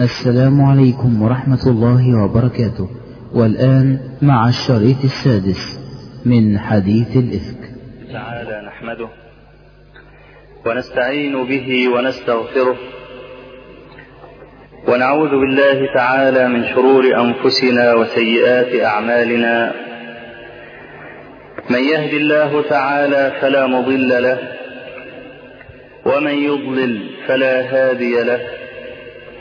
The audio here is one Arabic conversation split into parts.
السلام عليكم ورحمة الله وبركاته. والآن مع الشريط السادس من حديث الإفك. تعالى نحمده ونستعين به ونستغفره ونعوذ بالله تعالى من شرور أنفسنا وسيئات أعمالنا. من يهد الله تعالى فلا مضل له ومن يضلل فلا هادي له.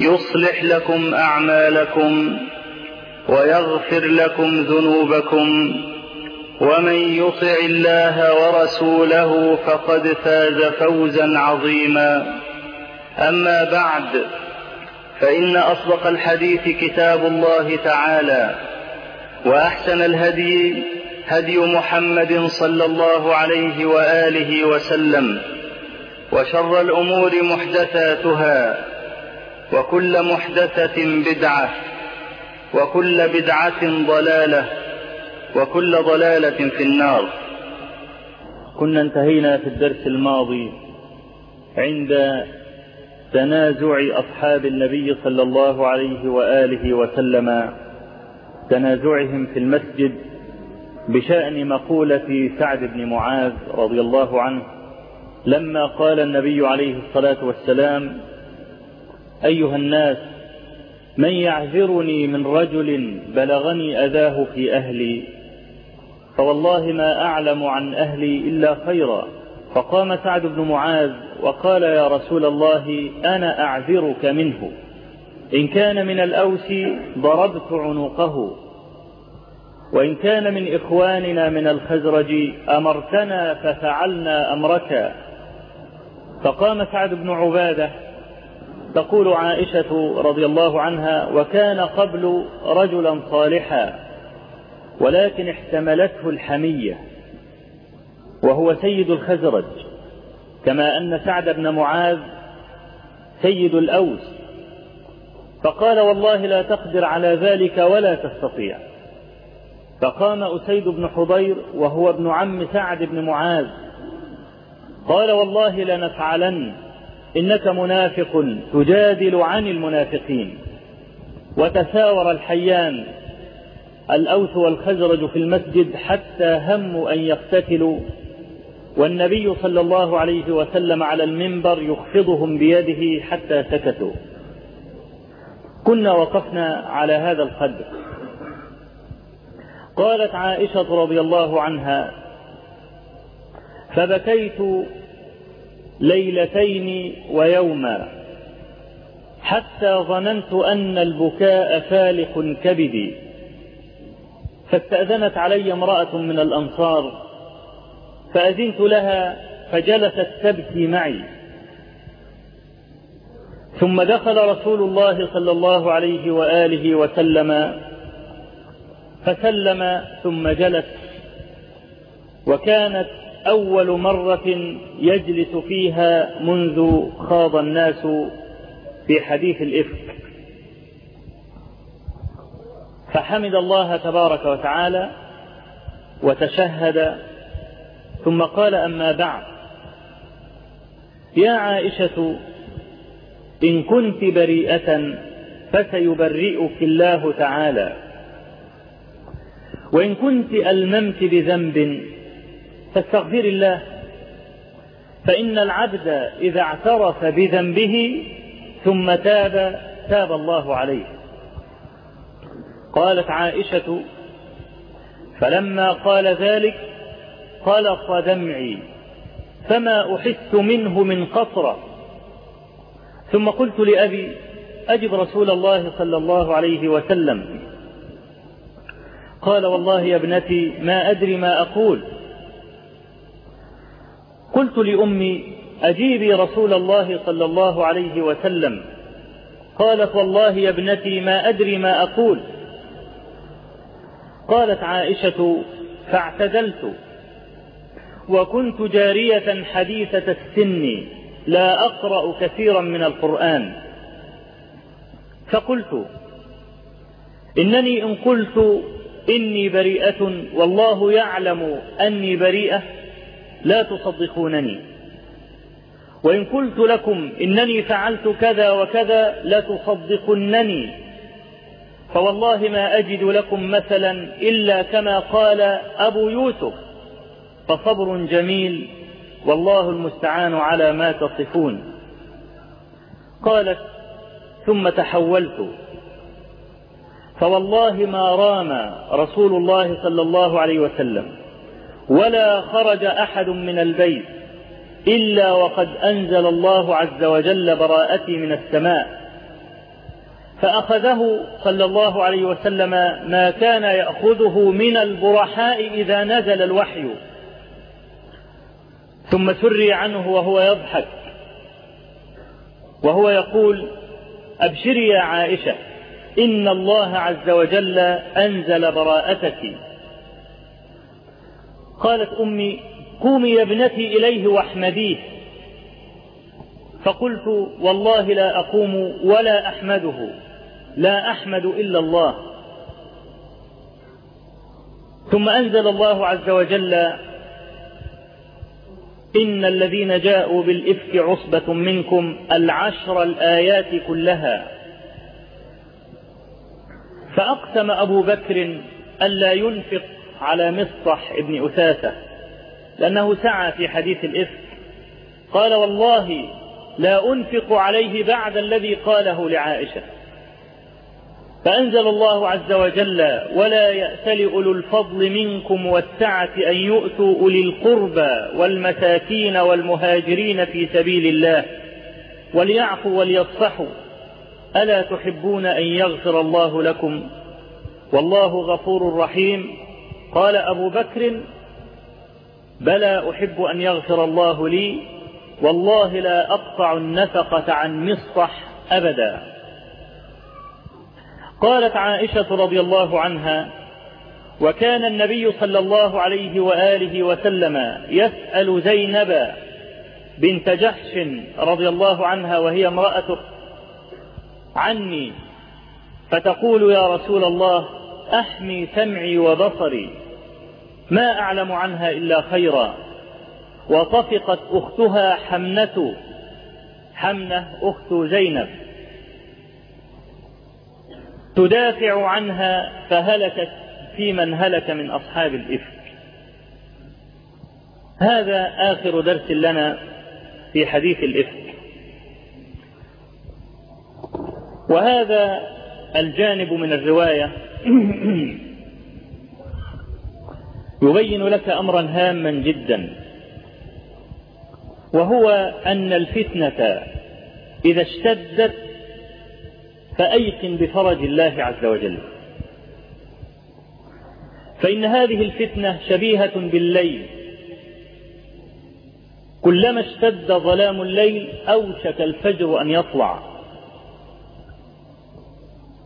يصلح لكم أعمالكم ويغفر لكم ذنوبكم ومن يطع الله ورسوله فقد فاز فوزا عظيما. أما بعد فإن أصدق الحديث كتاب الله تعالى وأحسن الهدي هدي محمد صلى الله عليه وآله وسلم وشر الأمور محدثاتها وكل محدثة بدعة وكل بدعة ضلالة وكل ضلالة في النار. كنا انتهينا في الدرس الماضي عند تنازع أصحاب النبي صلى الله عليه وآله وسلم تنازعهم في المسجد بشأن مقولة سعد بن معاذ رضي الله عنه لما قال النبي عليه الصلاة والسلام أيها الناس من يعذرني من رجل بلغني أذاه في أهلي فوالله ما أعلم عن أهلي إلا خيرا. فقام سعد بن معاذ وقال يا رسول الله أنا أعذرك منه. إن كان من الأوس ضربت عنقه وإن كان من إخواننا من الخزرج أمرتنا ففعلنا أمرك. فقام سعد بن عبادة تقول عائشة رضي الله عنها وكان قبل رجلا صالحا ولكن احتملته الحمية وهو سيد الخزرج كما أن سعد بن معاذ سيد الأوس. فقال والله لا تقدر على ذلك ولا تستطيع. فقام أسيد بن حضير وهو ابن عم سعد بن معاذ قال والله لنفعلن. إنك منافق تجادل عن المنافقين. وتساور الحيان الأوس والخزرج في المسجد حتى هموا أن يقتتلوا. والنبي صلى الله عليه وسلم على المنبر يخفضهم بيده حتى سكتوا. كنا وقفنا على هذا القدر. قالت عائشة رضي الله عنها فبكيت ليلتين ويوما. حتى ظننت أن البكاء فالق كبدي فاستأذنت علي امرأة من الأنصار. فأذنت لها فجلست تبكي معي. ثم دخل رسول الله صلى الله عليه وآله وسلم. فسلم ثم جلس. وكانت أول مرة يجلس فيها منذ خاض الناس في حديث الإفك. فحمد الله تبارك وتعالى وتشهد ثم قال أما بعد يا عائشة إن كنت بريئة فسيبرئك الله تعالى وإن كنت ألممت بذنب فاستغفر الله. فإن العبد إذا اعترف بذنبه ثم تاب تاب الله عليه. قالت عائشة فلما قال ذلك قلق دمعي فما أحس منه من قطرة. ثم قلت لأبي أجب رسول الله صلى الله عليه وسلم. قال والله يا ابنتي ما أدري ما أقول. قلت لأمي أجيبي رسول الله صلى الله عليه وسلم. قالت والله يا ابنتي ما أدري ما أقول. قالت عائشة فاعتدلت وكنت جارية حديثة السن لا أقرأ كثيرا من القرآن. فقلت إنني إن قلت إني بريئة والله يعلم أني بريئة. لا تصدقونني. وإن قلت لكم إنني فعلت كذا وكذا لتصدقنني فوالله ما أجد لكم مثلا إلا كما قال أبو يوسف. فصبر جميل والله المستعان على ما تصفون. قالت ثم تحولت. فوالله ما رام رسول الله صلى الله عليه وسلم. ولا خرج أحد من البيت إلا وقد أنزل الله عز وجل براءتي من السماء. فأخذه صلى الله عليه وسلم ما كان يأخذه من البرحاء إذا نزل الوحي. ثم سري عنه وهو يضحك. وهو يقول أبشري يا عائشة إن الله عز وجل أنزل براءتك. قالت أمي قومي يا ابنتي إليه واحمديه. فقلت والله لا أقوم ولا أحمده لا أحمد إلا الله. ثم أنزل الله عز وجل إن الذين جاءوا بالإفك عصبة منكم العشر الآيات كلها. فأقسم أبو بكر ألا ينفق على مصطح ابن أثاثة لأنه سعى في حديث الإفك. قال والله لا أنفق عليه بعد الذي قاله لعائشة. فأنزل الله عز وجل ولا يأتل أولو الفضل منكم والسعة أن يؤتوا أولي القربى والمساكين والمهاجرين في سبيل الله وليعفوا وليصفحوا. ألا تحبون أن يغفر الله لكم؟ والله غفور رحيم. قال أبو بكر بلى أحب أن يغفر الله لي والله لا أقطع النفقة عن مصطح أبدا. قالت عائشة رضي الله عنها وكان النبي صلى الله عليه وآله وسلم يسأل زينب بنت جحش رضي الله عنها وهي امرأته عني فتقول يا رسول الله أحمي سمعي وبصري. ما أعلم عنها إلا خيرا. وطفقت أختها حمنة. حمنة أخت زينب. تدافع عنها فهلكت في من هلك من أصحاب الإفك. هذا آخر درس لنا في حديث الإفك. وهذا الجانب من الرواية. يبين لك أمرا هاما جدا وهو أن الفتنة إذا اشتدت فأيقن بفرج الله عز وجل. فإن هذه الفتنة شبيهة بالليل. كلما اشتد ظلام الليل أوشك الفجر أن يطلع.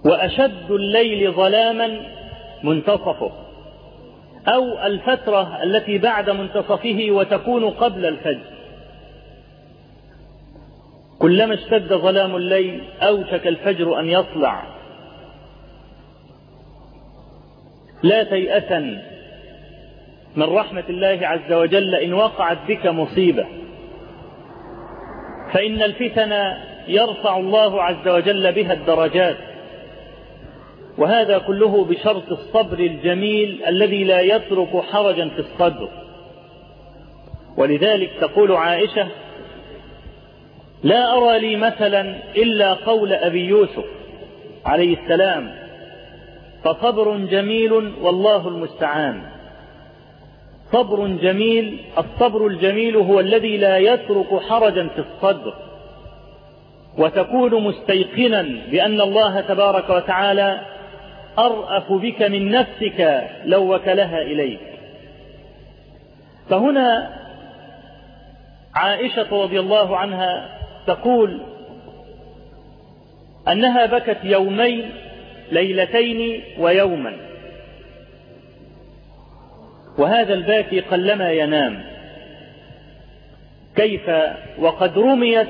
وأشد الليل ظلاما منتصفه. أو الفترة التي بعد منتصفه وتكون قبل الفجر. كلما اشتد ظلام الليل أوشك الفجر أن يطلع. لا تيأسا من رحمة الله عز وجل إن وقعت بك مصيبة. فإن الفتن يرفع الله عز وجل بها الدرجات. وهذا كله بشرط الصبر الجميل الذي لا يترك حرجا في الصدر. ولذلك تقول عائشة لا أرى لي مثلا إلا قول أبي يوسف عليه السلام فصبر جميل والله المستعان. صبر جميل الصبر الجميل هو الذي لا يترك حرجا في الصدر. وتكون مستيقنا بأن الله تبارك وتعالى أرأف بك من نفسك لو وكلها إليك. فهنا عائشة رضي الله عنها تقول أنها بكت يومين ليلتين ويوما. وهذا الباكي قلما ينام. كيف؟ وقد رميت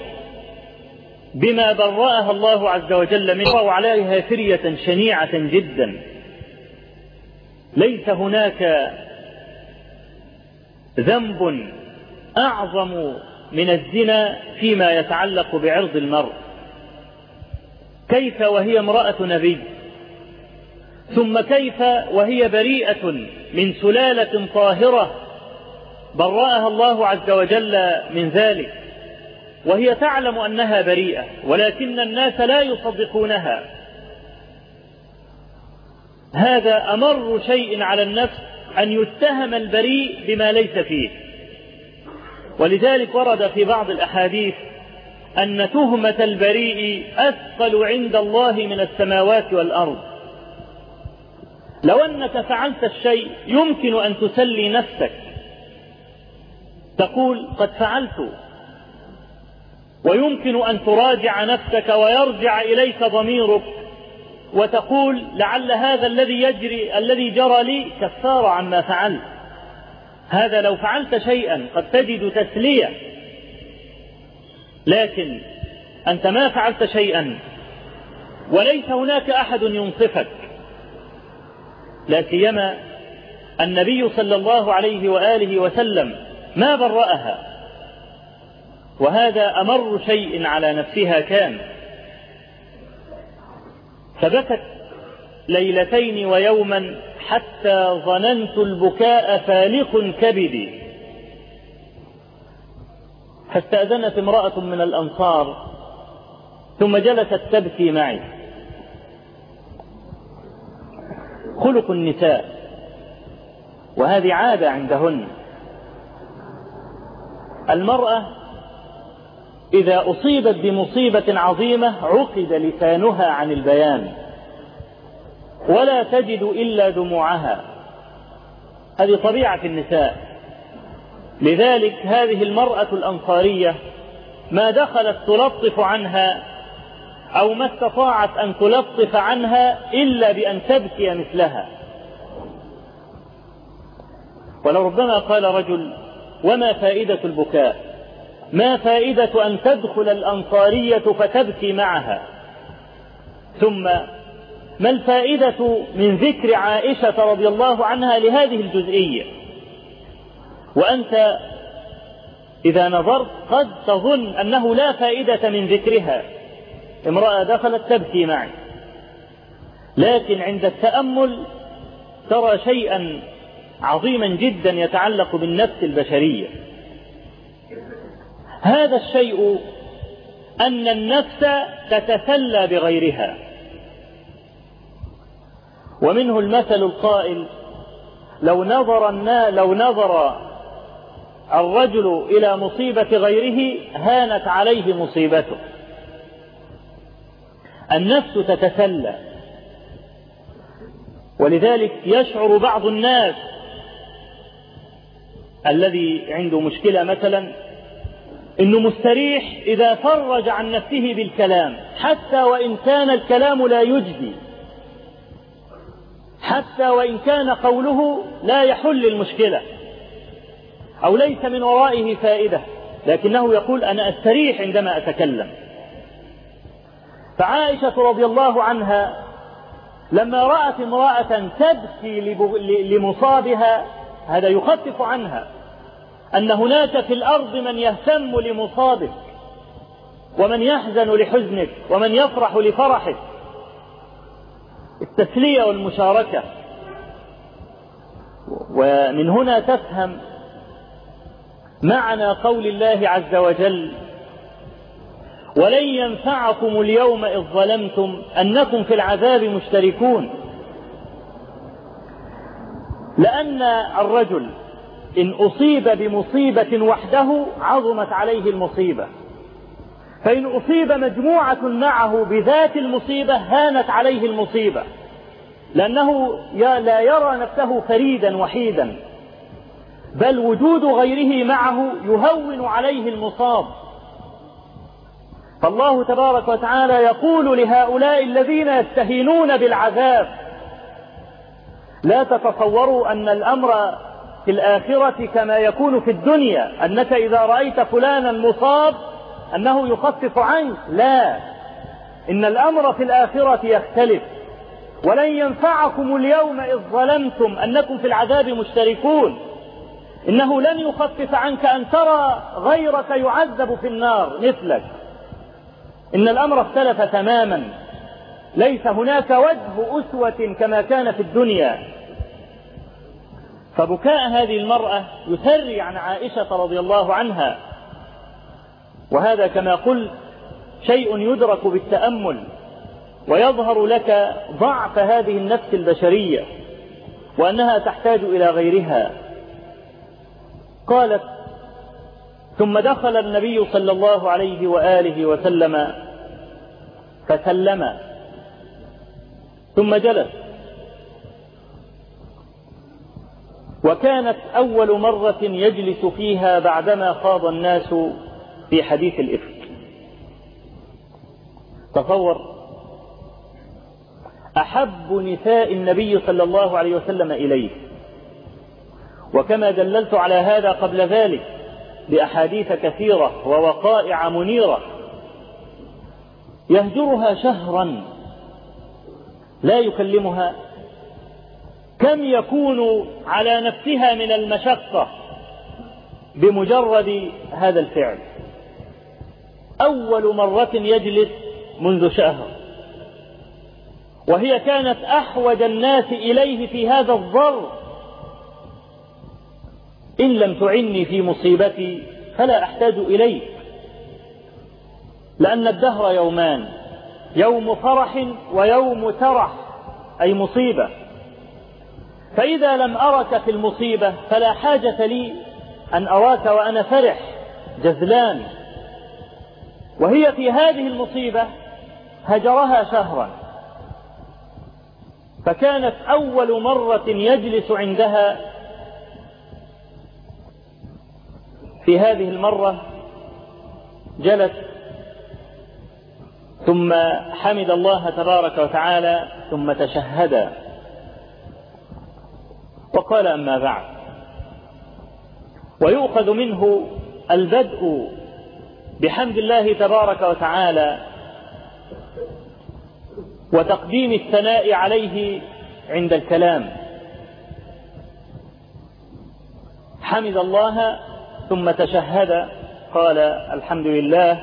بما برأها الله عز وجل منه. عليها فرية شنيعة جدا. ليس هناك ذنب أعظم من الزنا فيما يتعلق بعرض المرء. كيف وهي امرأة نبي؟ ثم كيف وهي بريئة من سلالة طاهرة برأها الله عز وجل من ذلك؟ وهي تعلم أنها بريئة ولكن الناس لا يصدقونها. هذا أمر شيء على النفس أن يتهم البريء بما ليس فيه. ولذلك ورد في بعض الأحاديث أن تهمة البريء أثقل عند الله من السماوات والأرض. لو أنك فعلت الشيء يمكن أن تسلي نفسك. تقول قد فعلت. ويمكن أن تراجع نفسك ويرجع إليك ضميرك وتقول لعل هذا الذي يجري الذي جرى لي كفارة عما فعلت. هذا لو فعلت شيئا قد تجد تسلية. لكن أنت ما فعلت شيئا وليس هناك أحد ينصفك. لا سيما النبي صلى الله عليه وآله وسلم ما برأها. وهذا أمر شيء على نفسها كان. فبكت ليلتين ويوما حتى ظننت البكاء فالق كبدي. فاستأذنت امرأة من الأنصار ثم جلست تبكي معي. خلق النساء وهذه عادة عندهن. المرأة إذا أصيبت بمصيبة عظيمة عقد لسانها عن البيان. ولا تجد إلا دموعها. هذه طبيعة النساء. لذلك هذه المرأة الأنصارية ما دخلت تلطف عنها أو ما استطاعت أن تلطف عنها إلا بأن تبكي مثلها. ولربما قال رجل وما فائدة البكاء؟ ما فائدة أن تدخل الأنصارية فتبكي معها؟ ثم ما الفائدة من ذكر عائشة رضي الله عنها لهذه الجزئية؟ وأنت إذا نظرت قد تظن أنه لا فائدة من ذكرها. امرأة دخلت تبكي معي. لكن عند التأمل ترى شيئا عظيما جدا يتعلق بالنفس البشرية. هذا الشيء أن النفس تتسلى بغيرها. ومنه المثل القائل لو نظر لو نظر الرجل إلى مصيبة غيره هانت عليه مصيبته. النفس تتسلى. ولذلك يشعر بعض الناس الذي عنده مشكلة مثلا إنه مستريح إذا فرج عن نفسه بالكلام حتى وإن كان الكلام لا يجدي. حتى وإن كان قوله لا يحل المشكلة. أو ليس من ورائه فائدة لكنه يقول أنا أستريح عندما أتكلم. فعائشة رضي الله عنها لما رأت امرأة تبكي لمصابها هذا يخفف عنها. أن هناك في الأرض من يهتم لمصابك ومن يحزن لحزنك ومن يفرح لفرحك. التسلية والمشاركة. ومن هنا تفهم معنى قول الله عز وجل ولن ينفعكم اليوم إذ ظلمتم أنكم في العذاب مشتركون. لأن الرجل إن أصيب بمصيبة وحده عظمت عليه المصيبة. فإن أصيب مجموعة معه بذات المصيبة هانت عليه المصيبة. لأنه لا يرى نفسه فريدا وحيدا. بل وجود غيره معه يهون عليه المصاب. فالله تبارك وتعالى يقول لهؤلاء الذين يستهينون بالعذاب لا تتصوروا أن الأمر في الآخرة كما يكون في الدنيا. أنك إذا رأيت فلانا مصاب أنه يخفف عنك. لا. إن الأمر في الآخرة يختلف. ولن ينفعكم اليوم إذ ظلمتم أنكم في العذاب مشتركون. إنه لن يخفف عنك أن ترى غيرك يعذب في النار مثلك. إن الأمر اختلف تماما. ليس هناك وجه أسوة كما كان في الدنيا. فبكاء هذه المرأة يثري عن عائشة رضي الله عنها. وهذا كما قلت شيء يدرك بالتأمل ويظهر لك ضعف هذه النفس البشرية وأنها تحتاج إلى غيرها. قالت ثم دخل النبي صلى الله عليه وآله وسلم فسلم. ثم جلس وكانت أول مرة يجلس فيها بعدما خاض الناس في حديث الإفك. تصور أحب نساء النبي صلى الله عليه وسلم إليه. وكما دللت على هذا قبل ذلك بأحاديث كثيرة ووقائع منيرة يهجرها شهرا لا يكلمها كم يكون على نفسها من المشقة بمجرد هذا الفعل؟ أول مرة يجلس منذ شهر. وهي كانت أحوج الناس إليه في هذا الظرف إن لم تعني في مصيبتي فلا أحتاج إليك لأن الدهر يومان يوم فرح ويوم ترح أي مصيبة. فإذا لم أرك في المصيبة فلا حاجة لي أن أراك وأنا فرح جذلان وهي في هذه المصيبة هجرها شهرا. فكانت أول مرة يجلس عندها في هذه المرة جلس. ثم حمد الله تبارك وتعالى ثم تشهد. وقال أما بعد. ويؤخذ منه البدء بحمد الله تبارك وتعالى وتقديم الثناء عليه عند الكلام. حمد الله ثم تشهد قال الحمد لله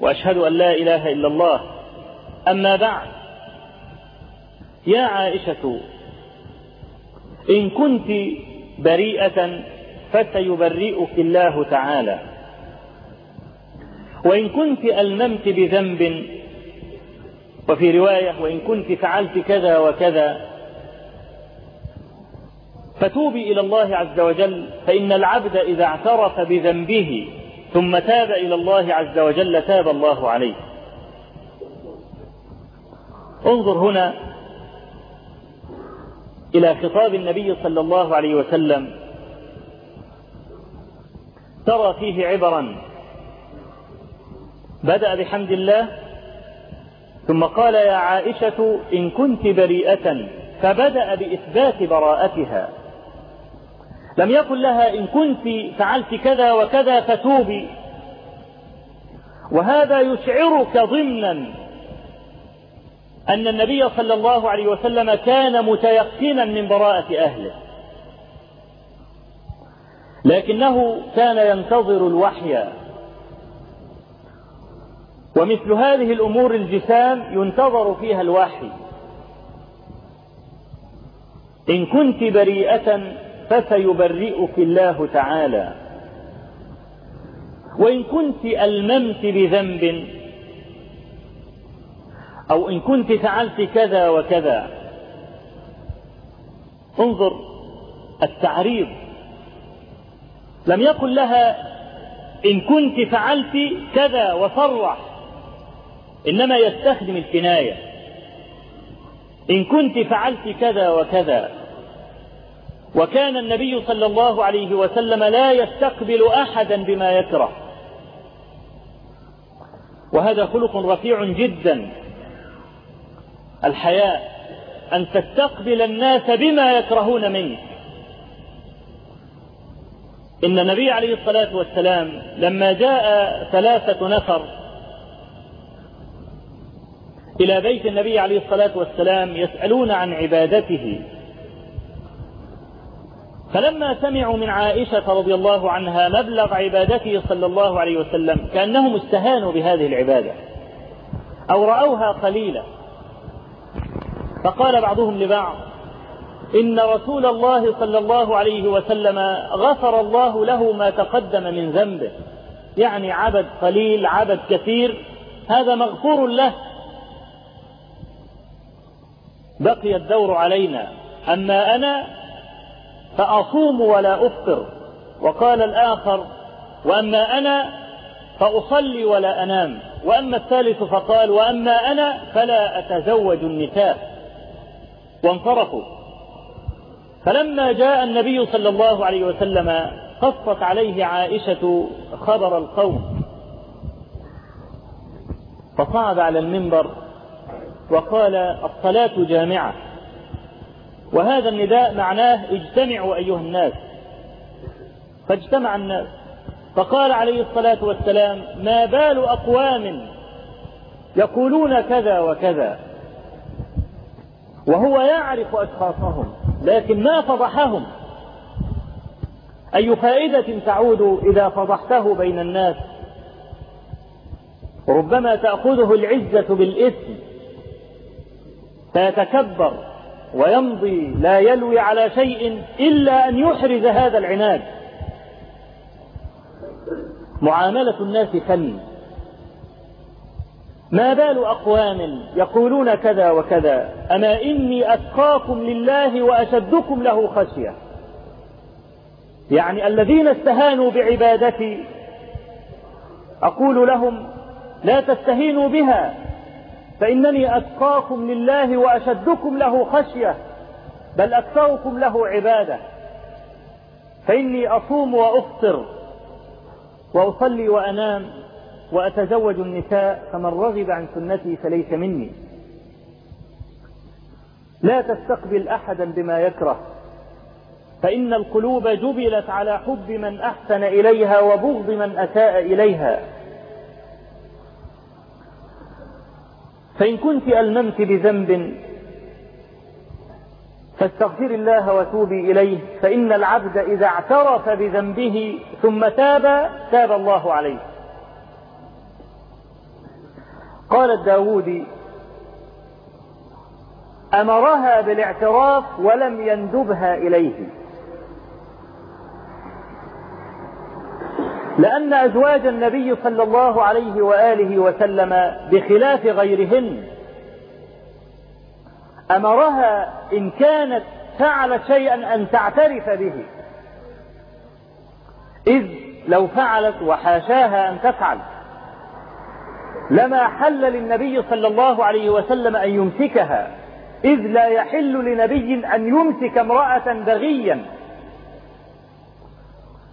وأشهد أن لا إله إلا الله. أما بعد يا عائشة إن كنت بريئة فسيبرئك الله تعالى. وإن كنت ألممت بذنب وفي رواية وإن كنت فعلت كذا وكذا فتوبي إلى الله عز وجل فإن العبد إذا اعترف بذنبه ثم تاب إلى الله عز وجل تاب الله عليه. انظر هنا إلى خطاب النبي صلى الله عليه وسلم. ترى فيه عبرا. بدأ بحمد الله ثم قال يا عائشة إن كنت بريئة فبدأ بإثبات براءتها. لم يقل لها إن كنت فعلت كذا وكذا فتوبي. وهذا يشعرك ضمنا. أن النبي صلى الله عليه وسلم كان متيقنا من براءة أهله. لكنه كان ينتظر الوحي. ومثل هذه الأمور الجسام ينتظر فيها الوحي. إن كنت بريئة فسيبرئك الله تعالى. وإن كنت ألممت بذنب أو إن كنت فعلت كذا وكذا. انظر التعريض. لم يقل لها إن كنت فعلت كذا وصرح إنما يستخدم الكناية. إن كنت فعلت كذا وكذا. وكان النبي صلى الله عليه وسلم لا يستقبل أحدا بما يكره. وهذا خلق رفيع جدا. الحياء أن تستقبل الناس بما يكرهون منك. إن النبي عليه الصلاة والسلام لما جاء ثلاثة نفر إلى بيت النبي عليه الصلاة والسلام يسألون عن عبادته فلما سمعوا من عائشة رضي الله عنها مبلغ عبادته صلى الله عليه وسلم كأنهم استهانوا بهذه العبادة أو رأوها قليلة فقال بعضهم لبعض إن رسول الله صلى الله عليه وسلم غفر الله له ما تقدم من ذنبه يعني عبد قليل عبد كثير هذا مغفور له. بقي الدور علينا أما أنا فأصوم ولا أفطر وقال الآخر وأما أنا فأصلي ولا أنام وأما الثالث فقال وأما أنا فلا أتزوج النساء. وانصرفوا. فلما جاء النبي صلى الله عليه وسلم قصت عليه عائشة خبر القوم. فصعد على المنبر وقال الصلاة جامعة. وهذا النداء معناه اجتمعوا أيها الناس. فاجتمع الناس. فقال عليه الصلاة والسلام ما بال أقوام يقولون كذا وكذا. وهو يعرف أشخاصهم لكن ما فضحهم. أي فائدة تعود إذا فضحته بين الناس؟ ربما تأخذه العزة بالإثم. فيتكبر ويمضي لا يلوي على شيء إلا أن يحرز هذا العناد. معاملة الناس فن. ما بال أقوام يقولون كذا وكذا؟ أما إني أتقاكم لله وأشدكم له خشية. يعني الذين استهانوا بعبادتي أقول لهم لا تستهينوا بها فإنني أتقاكم لله وأشدكم له خشية بل أكثركم له عبادة. فإني أصوم وأفطر وأصلي وأنام وأتزوج النساء فمن رغب عن سنتي فليس مني. لا تستقبل أحدا بما يكره فإن القلوب جبلت على حب من أحسن إليها وبغض من أساء إليها. فإن كنت ألممت بذنب فاستغفر الله وتوبي إليه فإن العبد إذا اعترف بذنبه ثم تاب تاب الله عليه. قال الداودي أمرها بالاعتراف ولم يندبها إليه. لأن أزواج النبي صلى الله عليه وآله وسلم بخلاف غيرهن أمرها إن كانت فعلت شيئا أن تعترف به. إذ لو فعلت وحاشاها أن تفعل. لما حل للنبي صلى الله عليه وسلم أن يمسكها إذ لا يحل لنبي أن يمسك امرأة بغيا.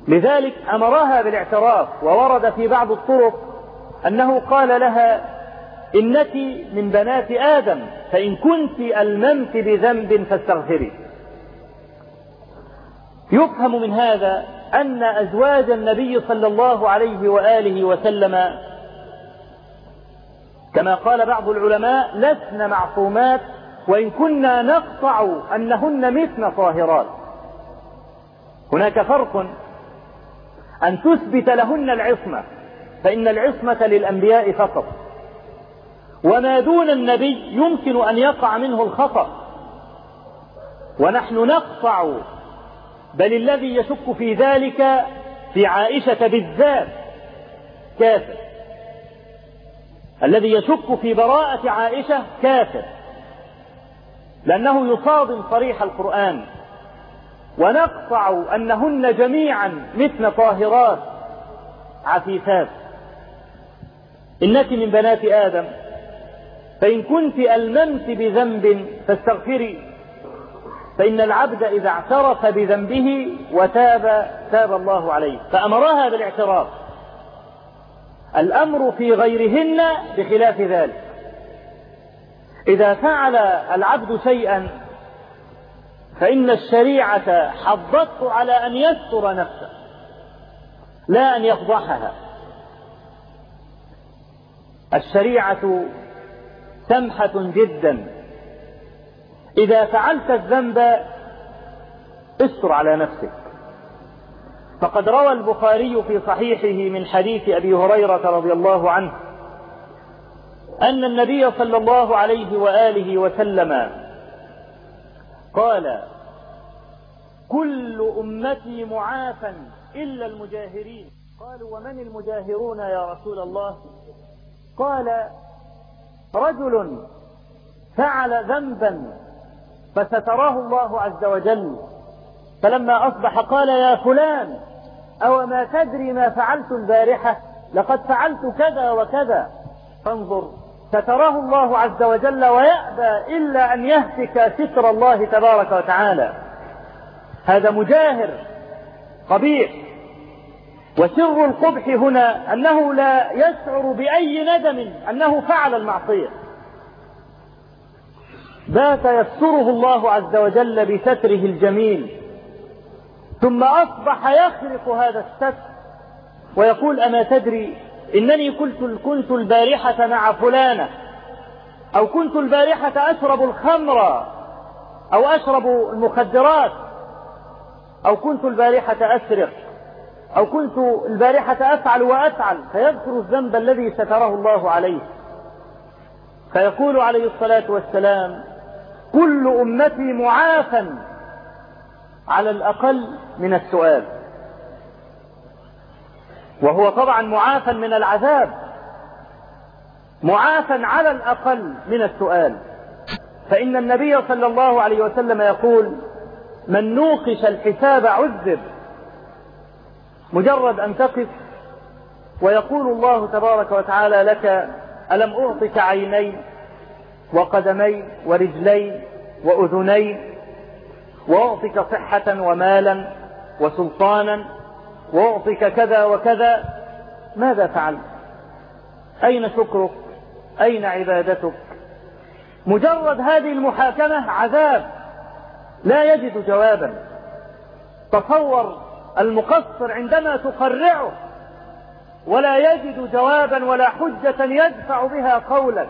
لذلك أمرها بالاعتراف وورد في بعض الطرق أنه قال لها إنك من بنات آدم فإن كنت ألممت بذنب فاستغفري. يفهم من هذا أن أزواج النبي صلى الله عليه وآله وسلم كما قال بعض العلماء لسن معصومات وإن كنا نقطع أنهن مثل طاهرات. هناك فرق أن تثبت لهن العصمة فإن العصمة للأنبياء فقط. وما دون النبي يمكن أن يقع منه الخطأ. ونحن نقطع بل الذي يشك في ذلك في عائشة بالذات كافر. الذي يشك في براءة عائشة كافر لأنه يصادم صريح القرآن ونقطع أنهن جميعا مثل طاهرات عفيفات. إنك من بنات آدم فإن كنت ألممت بذنب فاستغفري فإن العبد إذا اعترف بذنبه وتاب تاب الله عليه. فأمرها بالاعتراف. الأمر في غيرهن بخلاف ذلك. إذا فعل العبد شيئا فإن الشريعة حضته على أن يستر نفسه لا أن يفضحها. الشريعة سمحة جدا. إذا فعلت الذنب استر على نفسك. فقد روى البخاري في صحيحه من حديث أبي هريرة رضي الله عنه أن النبي صلى الله عليه وآله وسلم قال كل أمتي معافى إلا المجاهرين. قالوا ومن المجاهرون يا رسول الله؟ قال رجل فعل ذنبا فستراه الله عز وجل فلما أصبح قال يا فلان أو ما تدري ما فعلت البارحة لقد فعلت كذا وكذا. فانظر ستراه الله عز وجل ويأبى إلا أن يهتك ستر الله تبارك وتعالى. هذا مجاهر قبيح. وسر القبح هنا أنه لا يشعر بأي ندم أنه فعل المعصية. بات يستره الله عز وجل بستره الجميل. ثم أصبح يخرق هذا الستر ويقول أما تدري إنني كنت كنت البارحة مع فلانة أو كنت البارحة أشرب الخمر أو أشرب المخدرات أو كنت البارحة أسرق أو كنت البارحة أفعل وأفعل فيذكر الذنب الذي ستره الله عليه. فيقول عليه الصلاة والسلام كل أمتي معافى على الأقل من السؤال. وهو طبعا معافى من العذاب. معافى على الأقل من السؤال. فإن النبي صلى الله عليه وسلم يقول من نوقش الحساب عذب. مجرد أن تقف ويقول الله تبارك وتعالى لك ألم أعطك عينين وقدمين ورجلين وأذنين وأعطك صحة ومالا وسلطانا وأعطك كذا وكذا. ماذا فعلت؟ أين شكرك؟ أين عبادتك؟ مجرد هذه المحاكمة عذاب لا يجد جوابا. تصور المقصر عندما تقرعه ولا يجد جوابا ولا حجة يدفع بها قولك.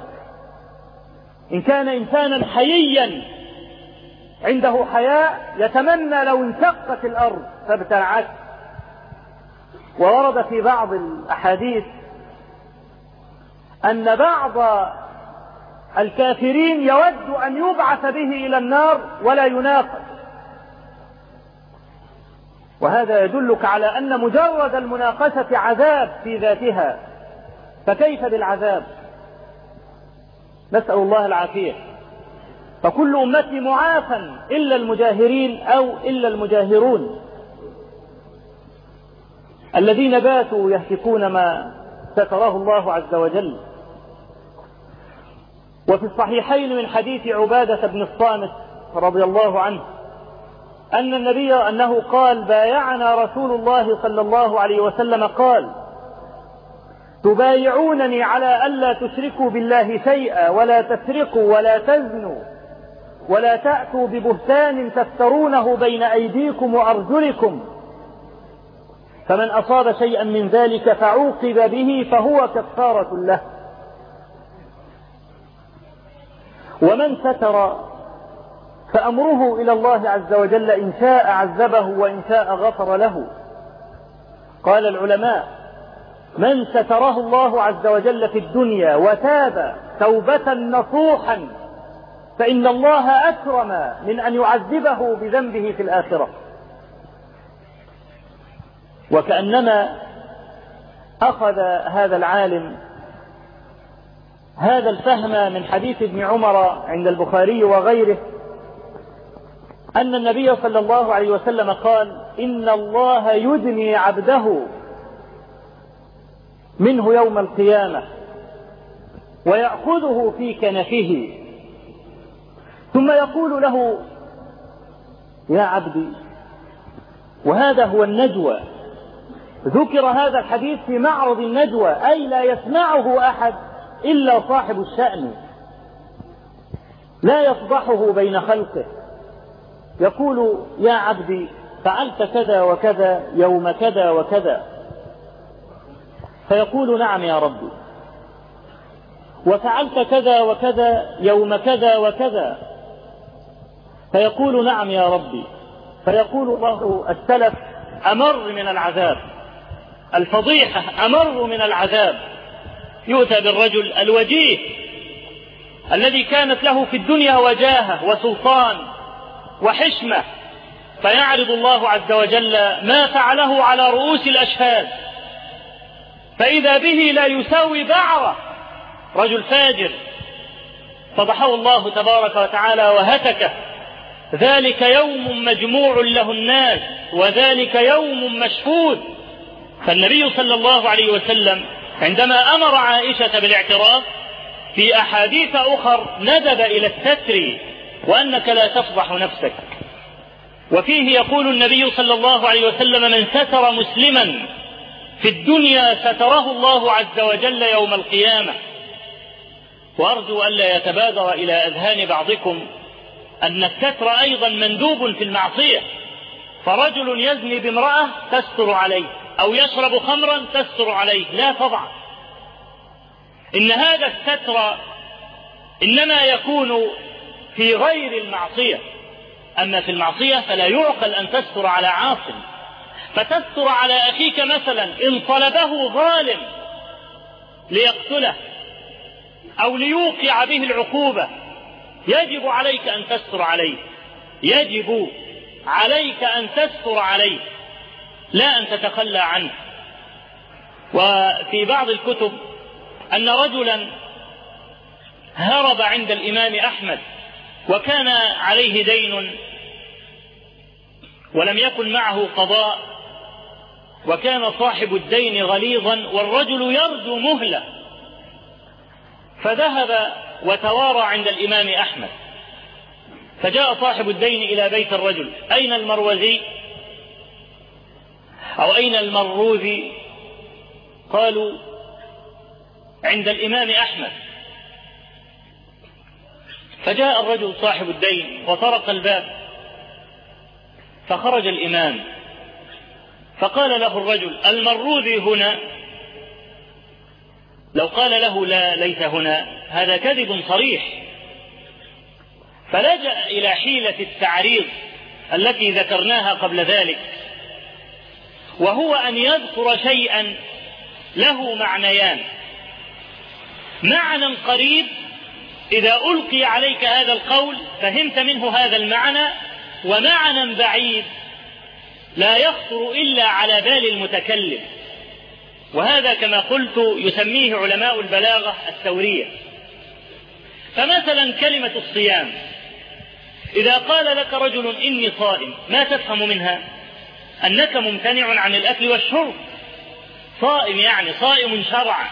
إن كان إنسانا حييا عنده حياء يتمنى لو انشقت الأرض فابتلعته وورد في بعض الأحاديث أن بعض الكافرين يود أن يبعث به إلى النار ولا يناقش. وهذا يدلك على أن مجرد المناقشة عذاب في ذاتها فكيف بالعذاب؟ نسأل الله العافية. فكل أمتي معافى إلا المجاهرين أو إلا المجاهرون. الذين باتوا يهتكون ما ستراه الله عز وجل. وفي الصحيحين من حديث عبادة بن الصامت رضي الله عنه أن النبي أنه قال بايعنا رسول الله صلى الله عليه وسلم قال تبايعونني على ألا تشركوا بالله شيئا ولا تسرقوا ولا تزنوا ولا تأتوا ببهتان تفترونه بين أيديكم وأرجلكم. فمن أصاب شيئا من ذلك فعوقب به فهو كفارة له. ومن ستر فأمره إلى الله عز وجل إن شاء عذبه وإن شاء غفر له. قال العلماء من ستره الله عز وجل في الدنيا وتاب توبة نصوحا فإن الله أكرم من أن يعذبه بذنبه في الآخرة. وكأنما أخذ هذا العالم هذا الفهم من حديث ابن عمر عند البخاري وغيره أن النبي صلى الله عليه وسلم قال إن الله يدني عبده منه يوم القيامة ويأخذه في كنفه. ثم يقول له يا عبدي وهذا هو النجوى. ذكر هذا الحديث في معرض النجوى أي لا يسمعه أحد إلا صاحب الشأن. لا يفضحه بين خلقه. يقول يا عبدي فعلت كذا وكذا يوم كذا وكذا. فيقول نعم يا ربي. وفعلت كذا وكذا يوم كذا وكذا. فيقول نعم يا ربي. فيقول الله السلف أمر من العذاب. الفضيحة أمر من العذاب. يؤتى بالرجل الوجيه الذي كانت له في الدنيا وجاهة وسلطان وحشمة. فيعرض الله عز وجل ما فعله على رؤوس الأشهاد. فإذا به لا يساوي بعرة. رجل فاجر. فضحه الله تبارك وتعالى وهتكه. ذلك يوم مجموع له الناس وذلك يوم مشهود. فالنبي صلى الله عليه وسلم عندما أمر عائشة بالاعتراف في أحاديث أخر ندب إلى الستر وأنك لا تفضح نفسك. وفيه يقول النبي صلى الله عليه وسلم من ستر مسلما في الدنيا ستره الله عز وجل يوم القيامة. وأرجو الا يتبادر إلى أذهان بعضكم أن الستر أيضا مندوب في المعصية. فرجل يزني بامرأة تستر عليه أو يشرب خمرا تستر عليه. لا طبعا إن هذا الستر إنما يكون في غير المعصية. أما في المعصية فلا يعقل أن تستر على عاصم. فتستر على أخيك مثلا إن طلبه ظالم ليقتله أو ليوقع به العقوبة. يجب عليك أن تستر عليه. يجب عليك أن تستر عليه. لا أن تتخلى عنه. وفي بعض الكتب أن رجلا هرب عند الإمام أحمد وكان عليه دين ولم يكن معه قضاء وكان صاحب الدين غليظا والرجل يرجو مهله. فذهب وتوارى عند الإمام أحمد. فجاء صاحب الدين إلى بيت الرجل. أين المروزي؟ أو أين المروذي قالوا عند الإمام أحمد. فجاء الرجل صاحب الدين وطرق الباب. فخرج الإمام. فقال له الرجل المروذي هنا؟ لو قال له لا ليس هنا هذا كذب صريح. فلجأ إلى حيلة التعريض التي ذكرناها قبل ذلك. وهو أن يذكر شيئا له معنيان. معنى قريب إذا ألقي عليك هذا القول فهمت منه هذا المعنى ومعنى بعيد لا يخطر إلا على بال المتكلم. وهذا كما قلت يسميه علماء البلاغة الثورية. فمثلا كلمة الصيام. إذا قال لك رجل إني صائم ما تفهم منها؟ أنك ممتنع عن الأكل والشرب. صائم يعني صائم شرعا.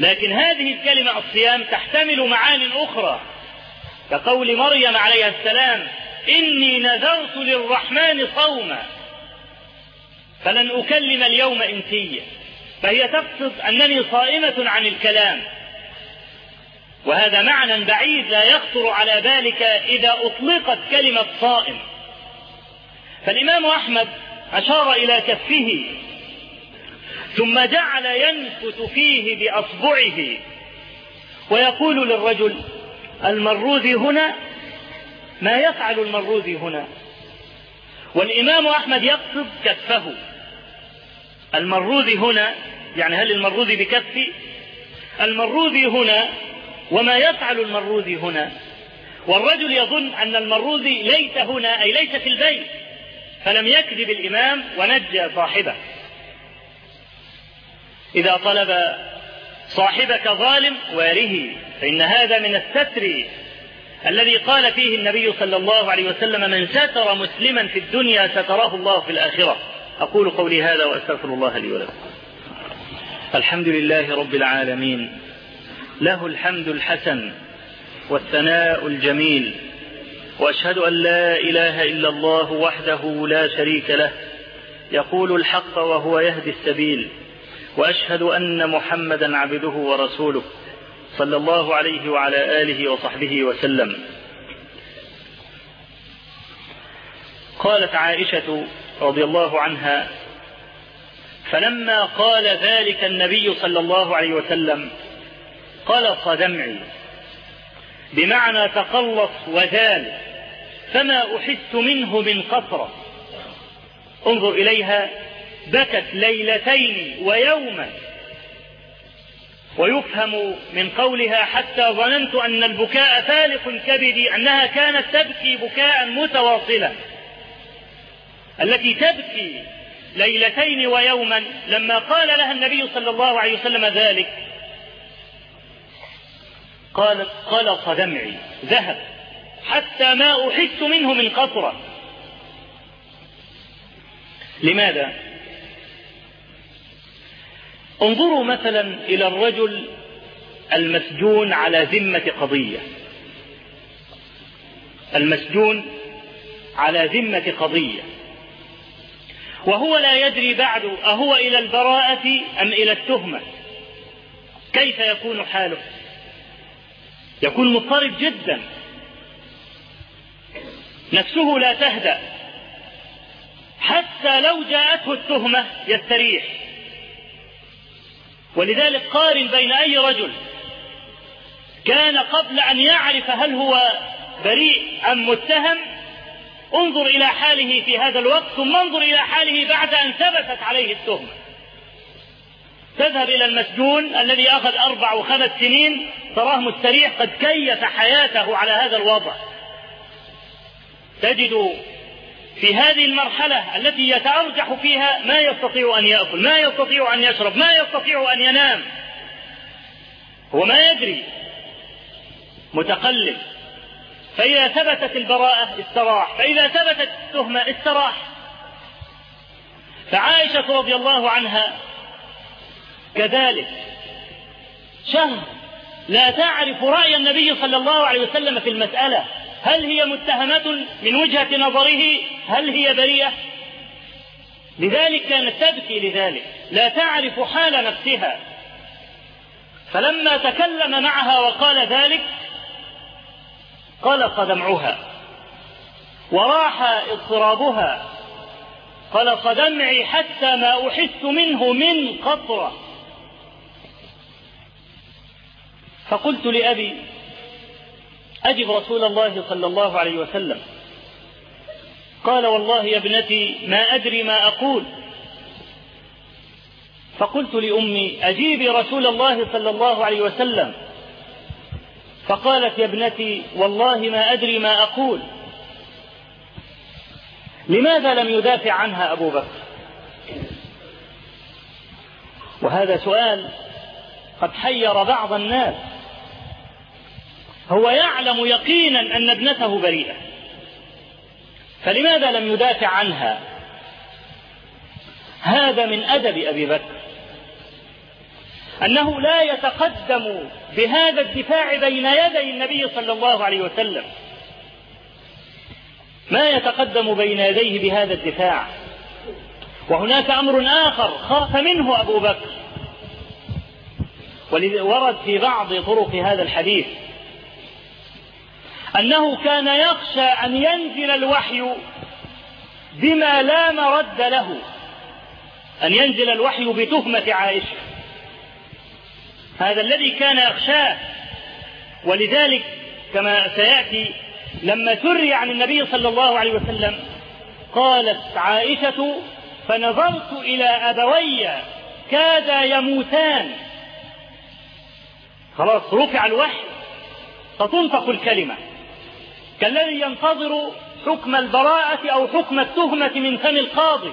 لكن هذه الكلمة الصيام تحتمل معان أخرى. كقول مريم عليها السلام إني نذرت للرحمن صوما. فلن أكلم اليوم انسيا فهي تقصد أنني صائمة عن الكلام. وهذا معنى بعيد لا يخطر على بالك إذا أطلقت كلمة صائم. فالإمام أحمد أشار إلى كفه ثم جعل ينفث فيه بأصبعه. ويقول للرجل المروذي هنا ما يفعل المروذي هنا؟ والإمام أحمد يقصد كفه. المروذي هنا يعني هل المروذي بكفي المروذي هنا وما يفعل المروذي هنا. والرجل يظن أن المروذي ليس هنا أي ليس في البيت. فلم يكذب الإمام ونجى صاحبه. إذا طلب صاحبك ظالم واره فإن هذا من الستر الذي قال فيه النبي صلى الله عليه وسلم من ستر مسلما في الدنيا ستره الله في الآخرة. أقول قولي هذا وأستغفر الله لي ولكم. الحمد لله رب العالمين له الحمد الحسن والثناء الجميل وأشهد أن لا إله إلا الله وحده لا شريك له يقول الحق وهو يهدي السبيل وأشهد أن محمدا عبده ورسوله صلى الله عليه وعلى آله وصحبه وسلم. قالت عائشة رضي الله عنها. فلما قال ذلك النبي صلى الله عليه وسلم قلص دمعي بمعنى تقلص وزال فما أحس منه من قطرة انظر إليها بكت ليلتين ويوما. ويفهم من قولها حتى ظننت أن البكاء فالق كبدي أنها كانت تبكي بكاء متواصلا. التي تبكي ليلتين ويوما لما قال لها النبي صلى الله عليه وسلم ذلك. قالت قلق دمعي ذهب حتى ما أحس منه من قطرة. لماذا؟ انظروا مثلا إلى الرجل المسجون على ذمة قضية. المسجون على ذمة قضية. وهو لا يدري بعد أهو إلى البراءة أم إلى التهمة. كيف يكون حاله؟ يكون مضطرب جدا. نفسه لا تهدأ. حتى لو جاءته التهمة يستريح. ولذلك قارن بين أي رجل كان قبل أن يعرف هل هو بريء أم متهم انظر إلى حاله في هذا الوقت ثم انظر إلى حاله بعد أن ثبتت عليه التهمة. تذهب إلى المسجون الذي أخذ أربع وخمس سنين تراه مستريح قد كيف حياته على هذا الوضع. تجد في هذه المرحلة التي يتأرجح فيها ما يستطيع أن يأكل ما يستطيع أن يشرب ما يستطيع أن ينام. هو ما يدري متقلب. فإذا ثبتت البراءة استراح فإذا ثبتت التهمة استراح. فعائشة رضي الله عنها كذلك. شهر لا تعرف رأي النبي صلى الله عليه وسلم في المسألة. هل هي متهمة من وجهة نظره؟ هل هي بريئة؟ لذلك كانت تبكي لذلك. لا تعرف حال نفسها. فلما تكلم معها وقال ذلك قلق دمعها وراح اضطرابها قلق دمعي حتى ما أحس منه من قطرة. فقلت لأبي أجب رسول الله صلى الله عليه وسلم. قال والله يا ابنتي ما أدري ما أقول. فقلت لأمي أجيبي رسول الله صلى الله عليه وسلم. فقالت يا ابنتي والله ما أدري ما أقول. لماذا لم يدافع عنها أبو بكر؟ وهذا سؤال قد حير بعض الناس. هو يعلم يقينا أن ابنته بريئة. فلماذا لم يدافع عنها؟ هذا من أدب أبي بكر. أنه لا يتقدم بهذا الدفاع بين يدي النبي صلى الله عليه وسلم. ما يتقدم بين يديه بهذا الدفاع. وهناك أمر آخر خاف منه أبو بكر. ورد في بعض طرق هذا الحديث. أنه كان يخشى أن ينزل الوحي بما لا مرد له. أن ينزل الوحي بتهمة عائشة. هذا الذي كان يخشاه. ولذلك كما سيأتي لما سري عن النبي صلى الله عليه وسلم قالت عائشة فنظرت إلى أبوي كادا يموتان؟ خلاص رفع الوحي فتنطق الكلمة. كالذي ينتظر حكم البراءة أو حكم التهمة من فم القاضي.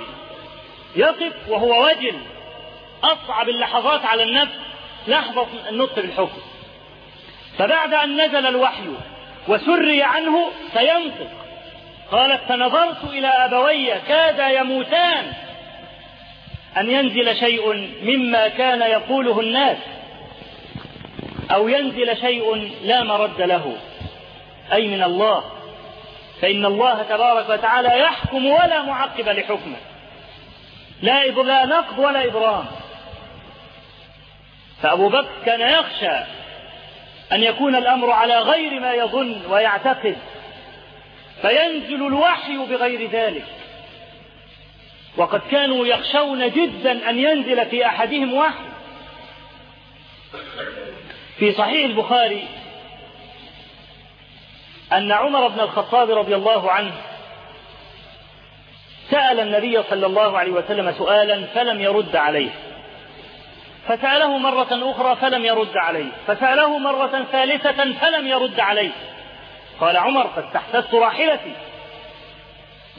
يقف وهو وجل أصعب اللحظات على النفس. لحظة النطق بالحكم. فبعد أن نزل الوحي وسري عنه سينطق. قالت فنظرت إلى أبوي كادا يموتان. أن ينزل شيء مما كان يقوله الناس. أو ينزل شيء لا مرد له. أي من الله. فإن الله تبارك وتعالى يحكم ولا معقب لحكمه. لا لا نقض ولا إبرام. فأبو بكر كان يخشى أن يكون الأمر على غير ما يظن ويعتقد فينزل الوحي بغير ذلك. وقد كانوا يخشون جدا أن ينزل في أحدهم وحي. في صحيح البخاري أن عمر بن الخطاب رضي الله عنه سأل النبي صلى الله عليه وسلم سؤالا فلم يرد عليه. فسأله مرة أخرى فلم يرد عليه. فسأله مرة ثالثة فلم يرد عليه. قال عمر فاستحسست راحلتي.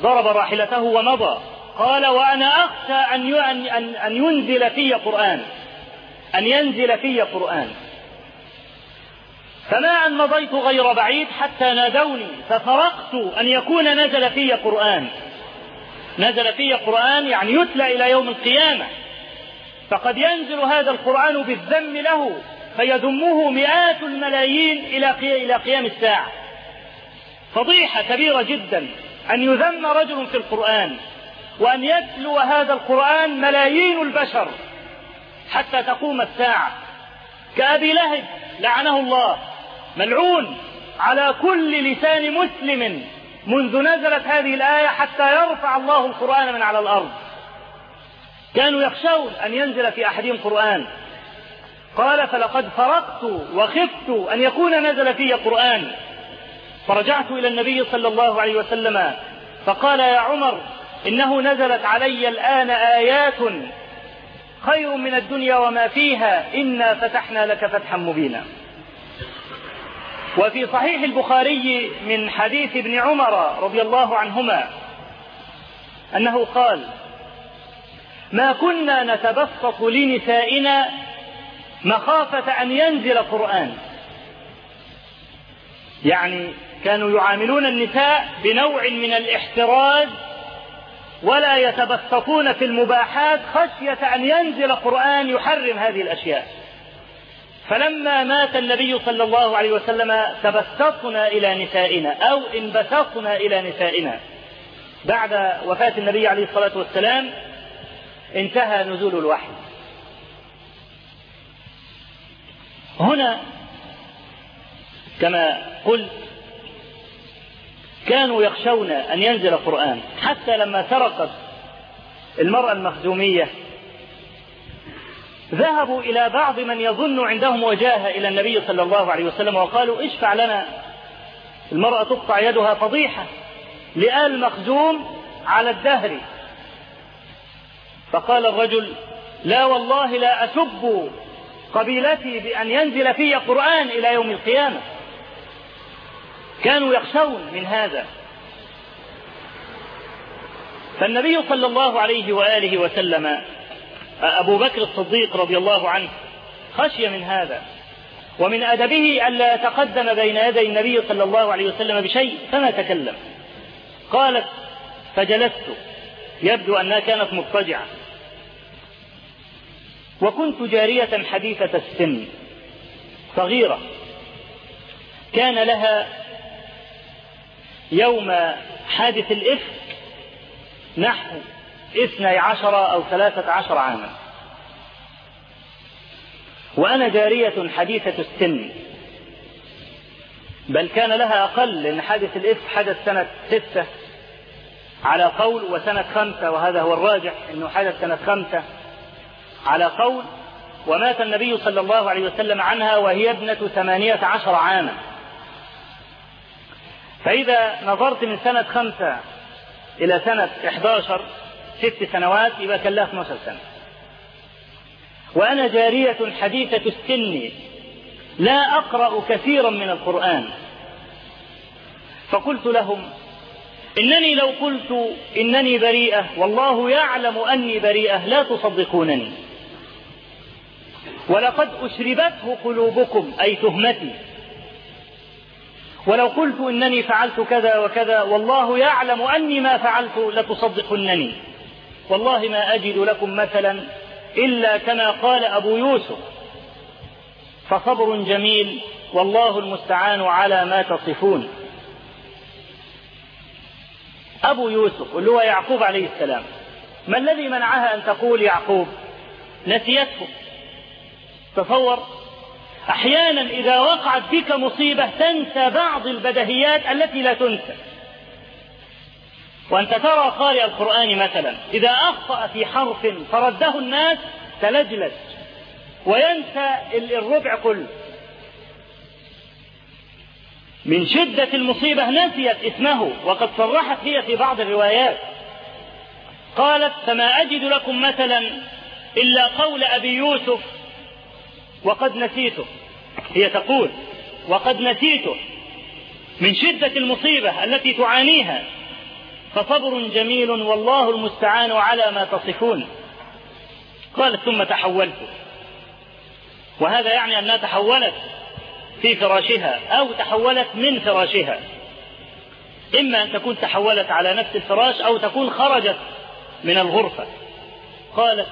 ضرب راحلته ومضى قال وأنا أخشى أن أن أن ينزل في قرآن. أن ينزل في قرآن. فما أن مضيت غير بعيد حتى نادوني ففرقت أن يكون نزل في قرآن. نزل في قرآن يعني يتلى إلى يوم القيامة. فقد ينزل هذا القرآن بالذم له فيذمه مئات الملايين إلى قيام الساعة. فضيحة كبيرة جدا أن يذم رجل في القرآن وأن يتلو هذا القرآن ملايين البشر حتى تقوم الساعة. كأبي لهب لعنه الله ملعون على كل لسان مسلم منذ نزلت هذه الآية حتى يرفع الله القرآن من على الأرض. كانوا يخشون أن ينزل في أحدهم قرآن. قال فلقد فرقت وخفت أن يكون نزل في قرآن. فرجعت إلى النبي صلى الله عليه وسلم فقال يا عمر إنه نزلت علي الآن آيات خير من الدنيا وما فيها إنا فتحنا لك فتحا مبينا. وفي صحيح البخاري من حديث ابن عمر رضي الله عنهما أنه قال ما كنا نتبسط لنسائنا مخافة أن ينزل قرآن. يعني كانوا يعاملون النساء بنوع من الاحتراز ولا يتبسطون في المباحات خشية أن ينزل قرآن يحرم هذه الأشياء. فلما مات النبي صلى الله عليه وسلم تبسطنا إلى نسائنا أو انبسطنا إلى نسائنا. بعد وفاة النبي عليه الصلاة والسلام انتهى نزول الوحي. هنا كما قلت كانوا يخشون أن ينزل القرآن. حتى لما سرقت المرأة المخزومية ذهبوا إلى بعض من يظن عندهم وجاهة إلى النبي صلى الله عليه وسلم وقالوا اشفع لنا. المرأة تقطع يدها فضيحة لآل مخزوم على الدهر. فقال الرجل لا والله لا أسب قبيلتي بأن ينزل في قرآن إلى يوم القيامة. كانوا يخشون من هذا. فالنبي صلى الله عليه وآله وسلم أبو بكر الصديق رضي الله عنه خشي من هذا. ومن أدبه ألا يتقدم بين يدي النبي صلى الله عليه وسلم بشيء فما تكلم. قالت فجلست. يبدو أنها كانت مضطجعة. وكنت جارية حديثة السن صغيرة. كان لها يوم حادث الإفك نحو اثني عشر أو ثلاثة عشر عاما. وأنا جارية حديثة السن بل كان لها أقل لأن حادث الإفك حدث سنة ستة على قول وسنة خمسة وهذا هو الراجح أنه حدث سنة خمسة. على قول ومات النبي صلى الله عليه وسلم عنها وهي ابنة ثمانية عشر عاما. فإذا نظرت من سنة خمسة إلى سنة 11 ست سنوات يبقى كان لها 12 سنة. وأنا جارية حديثة السن لا أقرأ كثيرا من القرآن. فقلت لهم إنني لو قلت إنني بريئة والله يعلم أني بريئة لا تصدقونني. ولقد أشربته قلوبكم أي تهمتي. ولو قلت إنني فعلت كذا وكذا والله يعلم أني ما فعلت لتصدقنني. والله ما أجد لكم مثلا إلا كما قال أبو يوسف. فصبر جميل والله المستعان على ما تصفون. أبو يوسف اللي هو يعقوب عليه السلام ما الذي منعها أن تقول يعقوب؟ نسيته. تصور أحيانا إذا وقعت بك مصيبة تنسى بعض البدهيات التي لا تنسى. وأنت ترى قارئ القرآن مثلا إذا أخطأ في حرف فرده الناس تلجلج وينسى الربع كله. من شدة المصيبة نسيت اسمه وقد صرحت هي في بعض الروايات. قالت فما أجد لكم مثلا إلا قول أبي يوسف وقد نسيته. هي تقول وقد نسيته. من شدة المصيبة التي تعانيها. فصبر جميل والله المستعان على ما تصفون. قالت ثم تحولت. وهذا يعني أنها تحولت في فراشها أو تحولت من فراشها. إما أن تكون تحولت على نفس الفراش أو تكون خرجت من الغرفة. قالت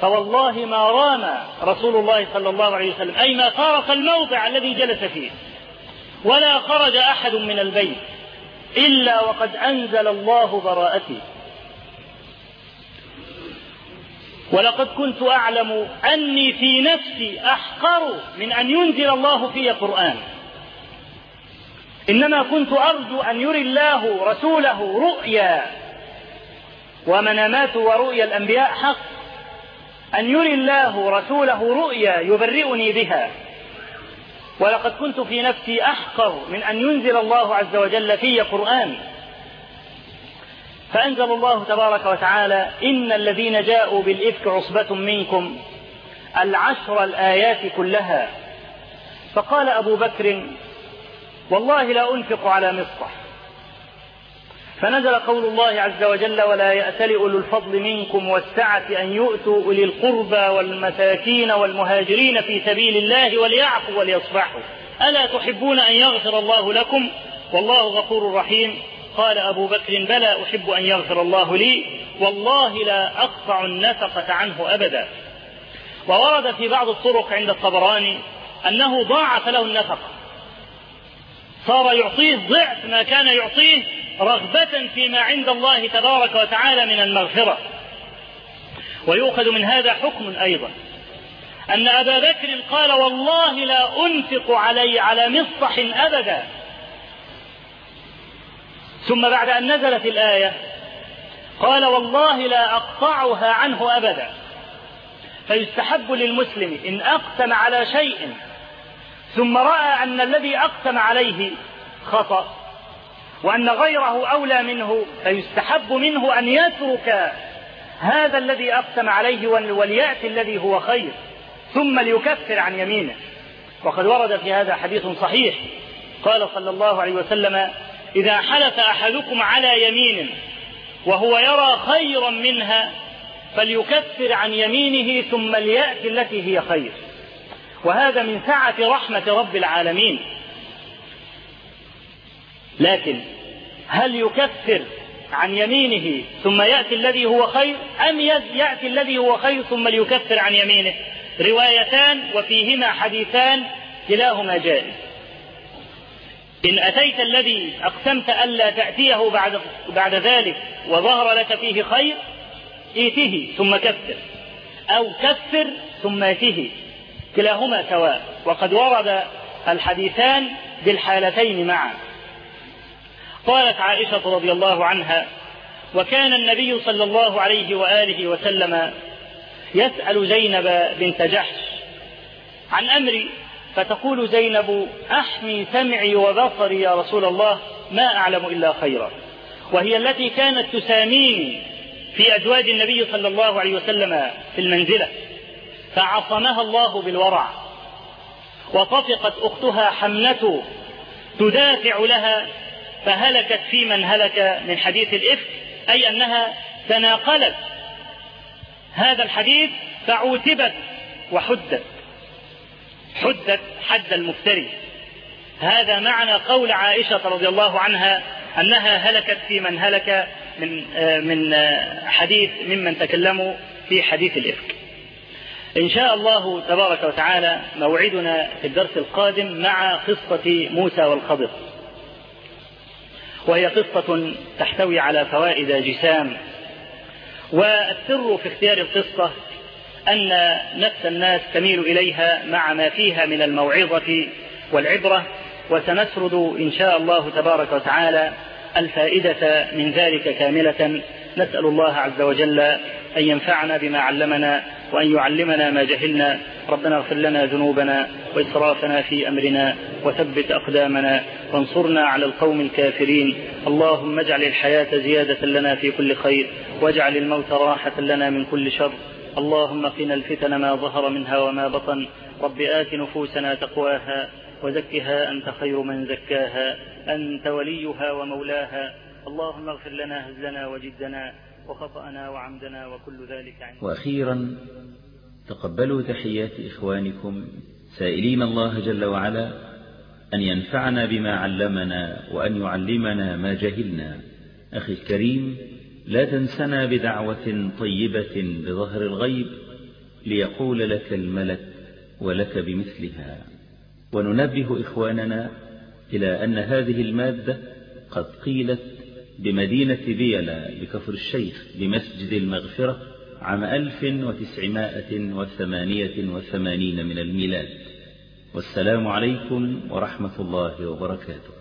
فوالله ما رام رسول الله صلى الله عليه وسلم أي ما فارق الموضع الذي جلس فيه. ولا خرج أحد من البيت إلا وقد أنزل الله براءتي ولقد كنت أعلم أني في نفسي أحقر من أن ينزل الله في قرآن إنما كنت أرجو أن يري الله رسوله رؤيا ومنامات ورؤيا الأنبياء حق. أن يري الله رسوله رؤيا يبرئني بها. ولقد كنت في نفسي أحقر من أن ينزل الله عز وجل في قرآن. فأنزل الله تبارك وتعالى إن الذين جاءوا بالإفك عصبة منكم العشر الآيات كلها. فقال أبو بكر والله لا أنفق على مصطح فنزل قول الله عز وجل ولا يأتل أولو الفضل منكم والسعة أن يؤتوا أولي القربى والمساكين والمهاجرين في سبيل الله وليعفوا وليصفحوا. ألا تحبون أن يغفر الله لكم؟ والله غفور رحيم. قال أبو بكر بلى أحب أن يغفر الله لي؟ والله لا أقطع النفقة عنه أبدا. وورد في بعض الطرق عند الطبراني أنه ضاعف له النفقة. صار يعطيه ضعف ما كان يعطيه رغبة فيما عند الله تبارك وتعالى من المغفرة. ويؤخذ من هذا حكم أيضا. أن أبا بكر قال والله لا أنفق علي على مصطح أبدا. ثم بعد أن نزلت الآية قال والله لا أقطعها عنه أبدا. فيستحب للمسلم إن أقسم على شيء ثم رأى أن الذي أقسم عليه خطأ. وأن غيره أولى منه فيستحب منه أن يترك هذا الذي أقسم عليه وليأتي الذي هو خير ثم ليكفر عن يمينه. وقد ورد في هذا حديث صحيح. قال صلى الله عليه وسلم إذا حلف أحدكم على يمين وهو يرى خيرا منها فليكفر عن يمينه ثم ليأتي التي هي خير. وهذا من سعة رحمة رب العالمين. لكن هل يكفر عن يمينه ثم يأتي الذي هو خير؟ أم يأتي الذي هو خير ثم ليكفر عن يمينه؟ روايتان وفيهما حديثان كلاهما جائز إن أتيت الذي أقسمت ألا تأتيه بعد, بعد ذلك وظهر لك فيه خير ائته ثم كفر أو كفر ثم ائته. كلاهما سواء. وقد ورد الحديثان بالحالتين معا. قالت عائشة رضي الله عنها وكان النبي صلى الله عليه وآله وسلم يسأل زينب بنت جحش عن أمري فتقول زينب أحمي سمعي وبصري يا رسول الله ما أعلم إلا خيرا. وهي التي كانت تساميني في أزواج النبي صلى الله عليه وسلم في المنزلة فعصمها الله بالورع وطفقت أختها حمنة تدافع لها فهلكت في من هلك من حديث الإفك أي أنها تناقلت. هذا الحديث فعوتبت وحدت حدت حد المفتري. هذا معنى قول عائشة رضي الله عنها أنها هلكت في من هلك من من حديث ممن تكلموا في حديث الإفك. إن شاء الله تبارك وتعالى موعدنا في الدرس القادم مع قصة موسى والخضر. وهي قصة تحتوي على فوائد جسام. والسر في اختيار القصة أن نفس الناس تميل إليها مع ما فيها من الموعظة والعبرة وسنسرد إن شاء الله تبارك وتعالى الفائدة من ذلك كاملة. نسأل الله عز وجل أن ينفعنا بما علمنا وأن يعلمنا ما جهلنا. ربنا اغفر لنا ذنوبنا وإسرافنا في أمرنا وثبت أقدامنا وانصرنا على القوم الكافرين. اللهم اجعل الحياة زيادة لنا في كل خير واجعل الموت راحة لنا من كل شر. اللهم قنا الفتن ما ظهر منها وما بطن. رب آت نفوسنا تقواها وزكها أنت خير من زكاها. أنت وليها ومولاها. اللهم اغفر لنا هزلنا وجدنا وخطأنا وعمدنا وكل ذلك عندك وأخيرا تقبلوا تحيات إخوانكم سائلين الله جل وعلا أن ينفعنا بما علمنا وأن يعلمنا ما جهلنا. أخي الكريم لا تنسنا بدعوة طيبة بظهر الغيب ليقول لك الملك ولك بمثلها. وننبه إخواننا إلى أن هذه المادة قد قيلت بمدينة بيلا بكفر الشيخ بمسجد المغفرة عام 1988 من الميلاد. والسلام عليكم ورحمة الله وبركاته.